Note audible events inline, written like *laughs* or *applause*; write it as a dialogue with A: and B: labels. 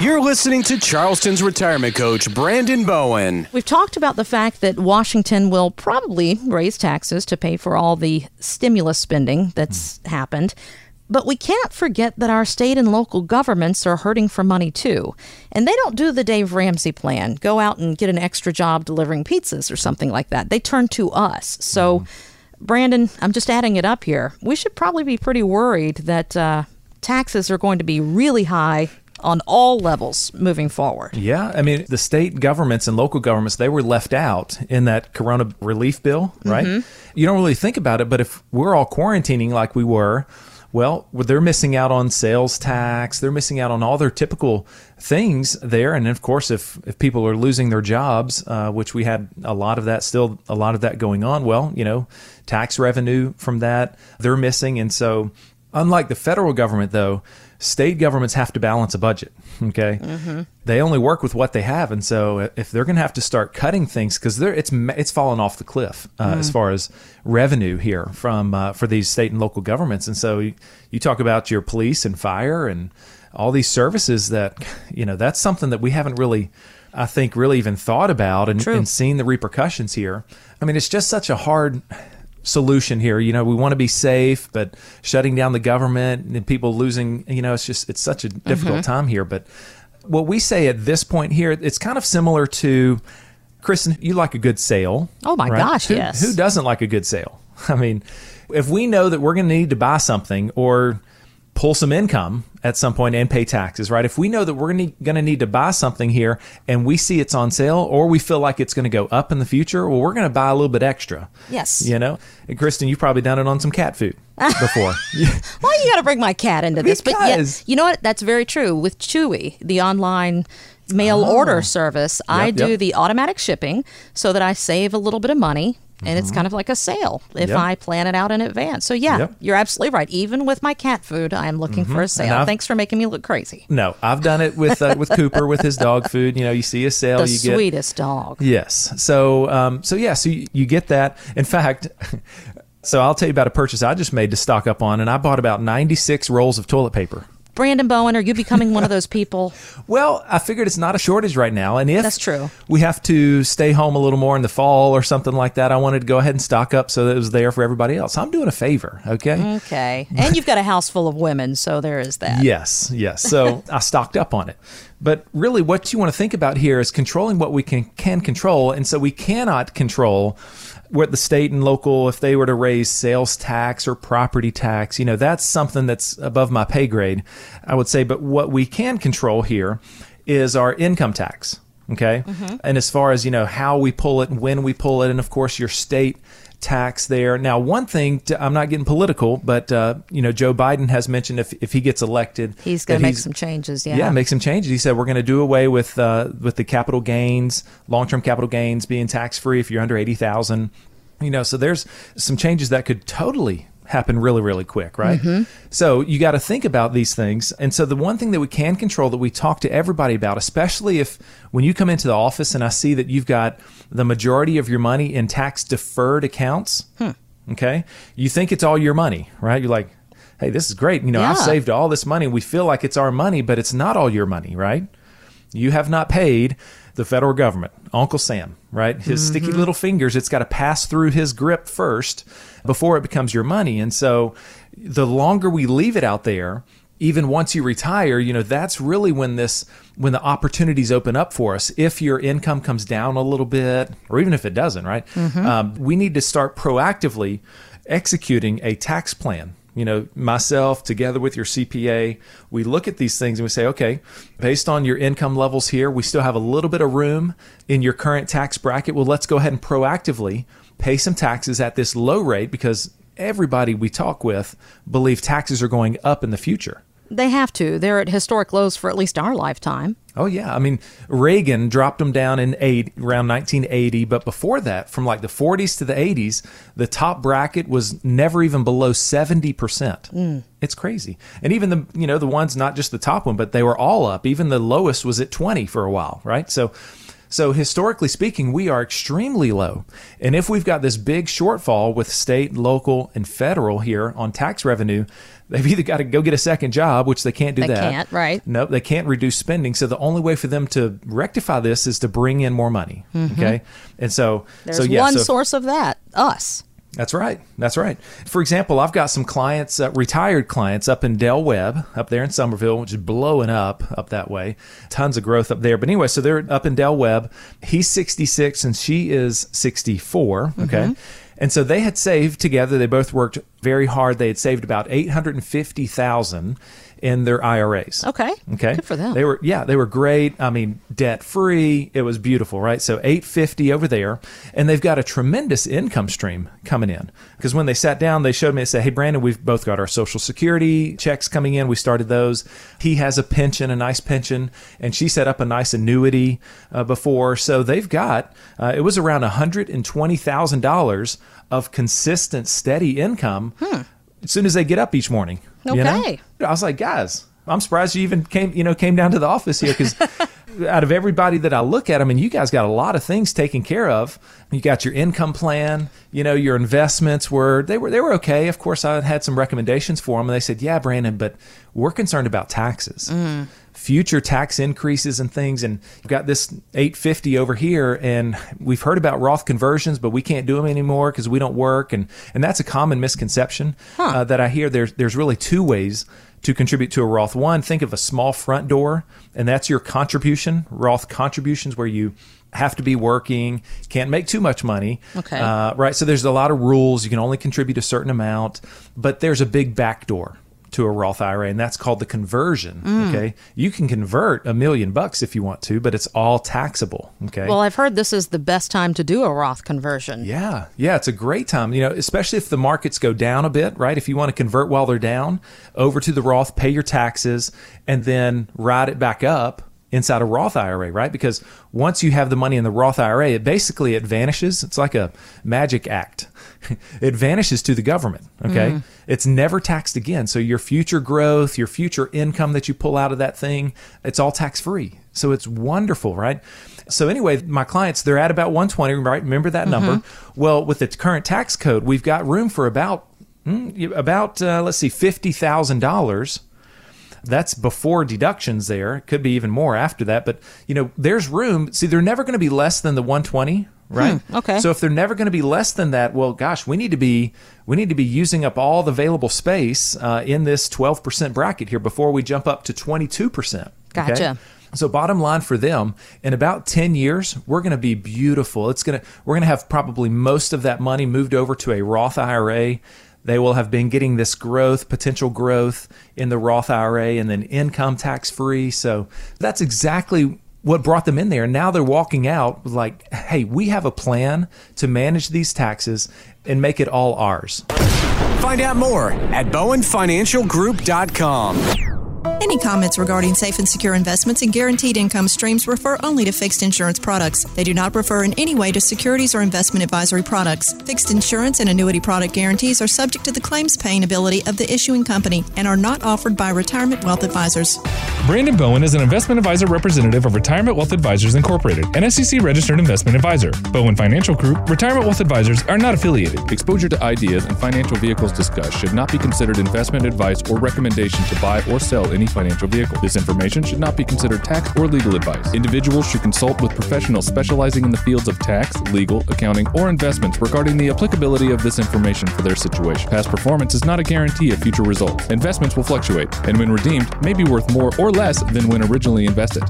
A: You're listening to Charleston's retirement coach, Brandon Bowen.
B: We've talked about the fact that Washington will probably raise taxes to pay for all the stimulus spending that's mm. happened. But we can't forget that our state and local governments are hurting for money too. And they don't do the Dave Ramsey plan, go out and get an extra job delivering pizzas or something like that. They turn to us. So, mm. Brandon, I'm just adding it up here. We should probably be pretty worried that uh, taxes are going to be really high on all levels moving forward.
C: Yeah, I mean, the state governments and local governments, they were left out in that corona relief bill, right? Mm-hmm. You don't really think about it, but if we're all quarantining like we were, well, they're missing out on sales tax. They're missing out on all their typical things there. And of course, if, if people are losing their jobs, uh, which we had a lot of that, still a lot of that going on, well, you know, tax revenue from that, they're missing. And so, unlike the federal government, though, state governments have to balance a budget. Okay, mm-hmm. they only work with what they have, and so if they're going to have to start cutting things because it's it's fallen off the cliff uh, mm-hmm. as far as revenue here from uh, for these state and local governments, and so you, you talk about your police and fire and all these services that you know that's something that we haven't really. I think really even thought about and, and seen the repercussions here. I mean, it's just such a hard solution here. You know, we want to be safe, but shutting down the government and people losing, you know, it's just it's such a difficult mm-hmm. time here. But what we say at this point here, it's kind of similar to Kristen. You like a good sale?
B: Oh my right? gosh,
C: who,
B: yes.
C: Who doesn't like a good sale? *laughs* I mean, if we know that we're going to need to buy something or pull some income at some point and pay taxes, right? If we know that we're going to need to buy something here and we see it's on sale or we feel like it's going to go up in the future, well, we're going to buy a little bit extra.
B: Yes.
C: You know, and Kristen, you've probably done it on some cat food *laughs* before. *laughs*
B: well, you got to bring my cat into this. Because. But yeah, you know what? That's very true with Chewy, the online mail oh. order service. Yep, I do yep. the automatic shipping so that I save a little bit of money and mm-hmm. it's kind of like a sale if yep. I plan it out in advance. So yeah, yep. you're absolutely right. Even with my cat food, I am looking mm-hmm. for a sale. Thanks for making me look crazy.
C: No, I've done it with uh, with Cooper with his dog food. You know, you see a sale,
B: the
C: you
B: get sweetest dog.
C: Yes. So um, so yeah, so you, you get that. In fact. *laughs* So I'll tell you about a purchase I just made to stock up on, and I bought about 96 rolls of toilet paper.
B: Brandon Bowen, are you becoming one of those people? *laughs*
C: well, I figured it's not a shortage right now, and if
B: that's true,
C: we have to stay home a little more in the fall or something like that. I wanted to go ahead and stock up so that it was there for everybody else. I'm doing a favor, okay?
B: Okay, and you've got a house full of women, so there is that. *laughs*
C: Yes, yes. So I stocked up on it. But really, what you want to think about here is controlling what we can can control, and so we cannot control what the state and local, if they were to raise sales tax or property tax, you know, that's something that's above my pay grade, I would say. But what we can control here is our income tax. Okay. Mm-hmm. And as far as, you know, how we pull it and when we pull it, and of course, your state tax there. Now, one thing, to, I'm not getting political, but, uh, you know, Joe Biden has mentioned if, if he gets elected,
B: he's going to make some changes. Yeah.
C: Yeah, make some changes. He said, we're going to do away with, uh, with the capital gains, long term capital gains being tax free if you're under 80,000. You know, so there's some changes that could totally happen really, really quick, right? Mm-hmm. So you got to think about these things. And so the one thing that we can control that we talk to everybody about, especially if when you come into the office and I see that you've got the majority of your money in tax deferred accounts, hmm. okay, you think it's all your money, right? You're like, hey, this is great. You know, yeah. I've saved all this money. We feel like it's our money, but it's not all your money, right? You have not paid the federal government, Uncle Sam, right? His mm-hmm. sticky little fingers, it's got to pass through his grip first before it becomes your money. And so the longer we leave it out there, even once you retire, you know, that's really when this when the opportunities open up for us. If your income comes down a little bit, or even if it doesn't, right? Mm-hmm. Um, we need to start proactively executing a tax plan you know, myself together with your CPA, we look at these things and we say, okay, based on your income levels here, we still have a little bit of room in your current tax bracket. Well, let's go ahead and proactively pay some taxes at this low rate because everybody we talk with believe taxes are going up in the future.
B: They have to. They're at historic lows for at least our lifetime.
C: Oh yeah, I mean Reagan dropped them down in eight around 1980, but before that, from like the 40s to the 80s, the top bracket was never even below 70 percent. Mm. It's crazy, and even the you know the ones not just the top one, but they were all up. Even the lowest was at 20 for a while, right? So So, historically speaking, we are extremely low. And if we've got this big shortfall with state, local, and federal here on tax revenue, they've either got to go get a second job, which they can't do
B: They
C: that.
B: can't, right.
C: Nope, they can't reduce spending. So, the only way for them to rectify this is to bring in more money. Okay. And so,
B: Mm-hmm. There's
C: so yeah,
B: one
C: so-
B: source of that us.
C: That's right. That's right. For example, I've got some clients, uh, retired clients up in Del Webb, up there in Summerville, which is blowing up up that way. Tons of growth up there. But anyway, so they're up in Del Webb. He's 66 and she is 64. Okay. And so they had saved together. They both worked very hard. They had saved about 850,000 in their IRAs.
B: Okay.
C: Okay.
B: Good for them.
C: They were yeah, they were great. I mean, debt free. It was beautiful, right? So 850 over there, and they've got a tremendous income stream coming in. Because when they sat down, they showed me and said, "Hey, Brandon, we've both got our social security checks coming in. We started those. He has a pension, a nice pension, and she set up a nice annuity uh, before. So they've got uh, it was around 120 thousand dollars of consistent, steady income." As soon as they get up each morning, you know?
B: Okay.
C: I was like, guys, I'm surprised you even came, you know, came down to the office here because *laughs* out of everybody that I look at, I mean, you guys got a lot of things taken care of. You got your income plan, you know, your investments were they were they were okay. Of course, I had some recommendations for them, and they said, yeah, Brandon, but we're concerned about taxes. Mm. Future tax increases and things, and you've got this 850 over here, and we've heard about Roth conversions, but we can't do them anymore because we don't work, and and that's a common misconception uh, that I hear. There's there's really two ways to contribute to a Roth. One, think of a small front door, and that's your contribution. Roth contributions, where you have to be working, can't make too much money.
B: Okay.
C: Uh, right. So there's a lot of rules. You can only contribute a certain amount, but there's a big back door to a Roth IRA, and that's called the conversion.
B: Mm.
C: Okay. You can convert a million bucks if you want to, but it's all taxable. Okay.
B: Well, I've heard this is the best time to do a Roth conversion.
C: Yeah, yeah, it's a great time. You know, especially if the markets go down a bit, right? If you want to convert while they're down over to the Roth, pay your taxes, and then ride it back up inside a Roth IRA, right? Because once you have the money in the Roth IRA, it basically it vanishes. It's like a magic act. *laughs* it vanishes to the government. Okay, it's never taxed again. So your future growth, your future income that you pull out of that thing, it's all tax free. So it's wonderful, right? So anyway, my clients they're at about 120, right? Remember that number? Well, with the current tax code, we've got room for about mm, about uh, let's see, fifty thousand dollars. That's before deductions. There it could be even more after that, but you know, there's room. See, they're never going to be less than the 120, right?
B: Hmm, okay.
C: So if they're never going to be less than that, well, gosh, we need to be we need to be using up all the available space uh, in this 12% bracket here before we jump up to 22%.
B: Gotcha.
C: So bottom line for them, in about 10 years, we're going to be beautiful. It's going to we're going to have probably most of that money moved over to a Roth IRA. They will have been getting this growth, potential growth in the Roth IRA and then income tax free. So that's exactly what brought them in there. And now they're walking out like, hey, we have a plan to manage these taxes and make it all ours.
A: Find out more at bowenfinancialgroup.com.
D: Any comments regarding safe and secure investments and guaranteed income streams refer only to fixed insurance products. They do not refer in any way to securities or investment advisory products. Fixed insurance and annuity product guarantees are subject to the claims paying ability of the issuing company and are not offered by retirement wealth advisors.
E: Brandon Bowen is an investment advisor representative of Retirement Wealth Advisors Incorporated, an SEC registered investment advisor. Bowen Financial Group, Retirement Wealth Advisors are not affiliated.
F: Exposure to ideas and financial vehicles discussed should not be considered investment advice or recommendation to buy or sell any financial vehicle. This information should not be considered tax or legal advice. Individuals should consult with professionals specializing in the fields of tax, legal, accounting, or investments regarding the applicability of this information for their situation. Past performance is not a guarantee of future results. Investments will fluctuate, and when redeemed, may be worth more or less than when originally invested.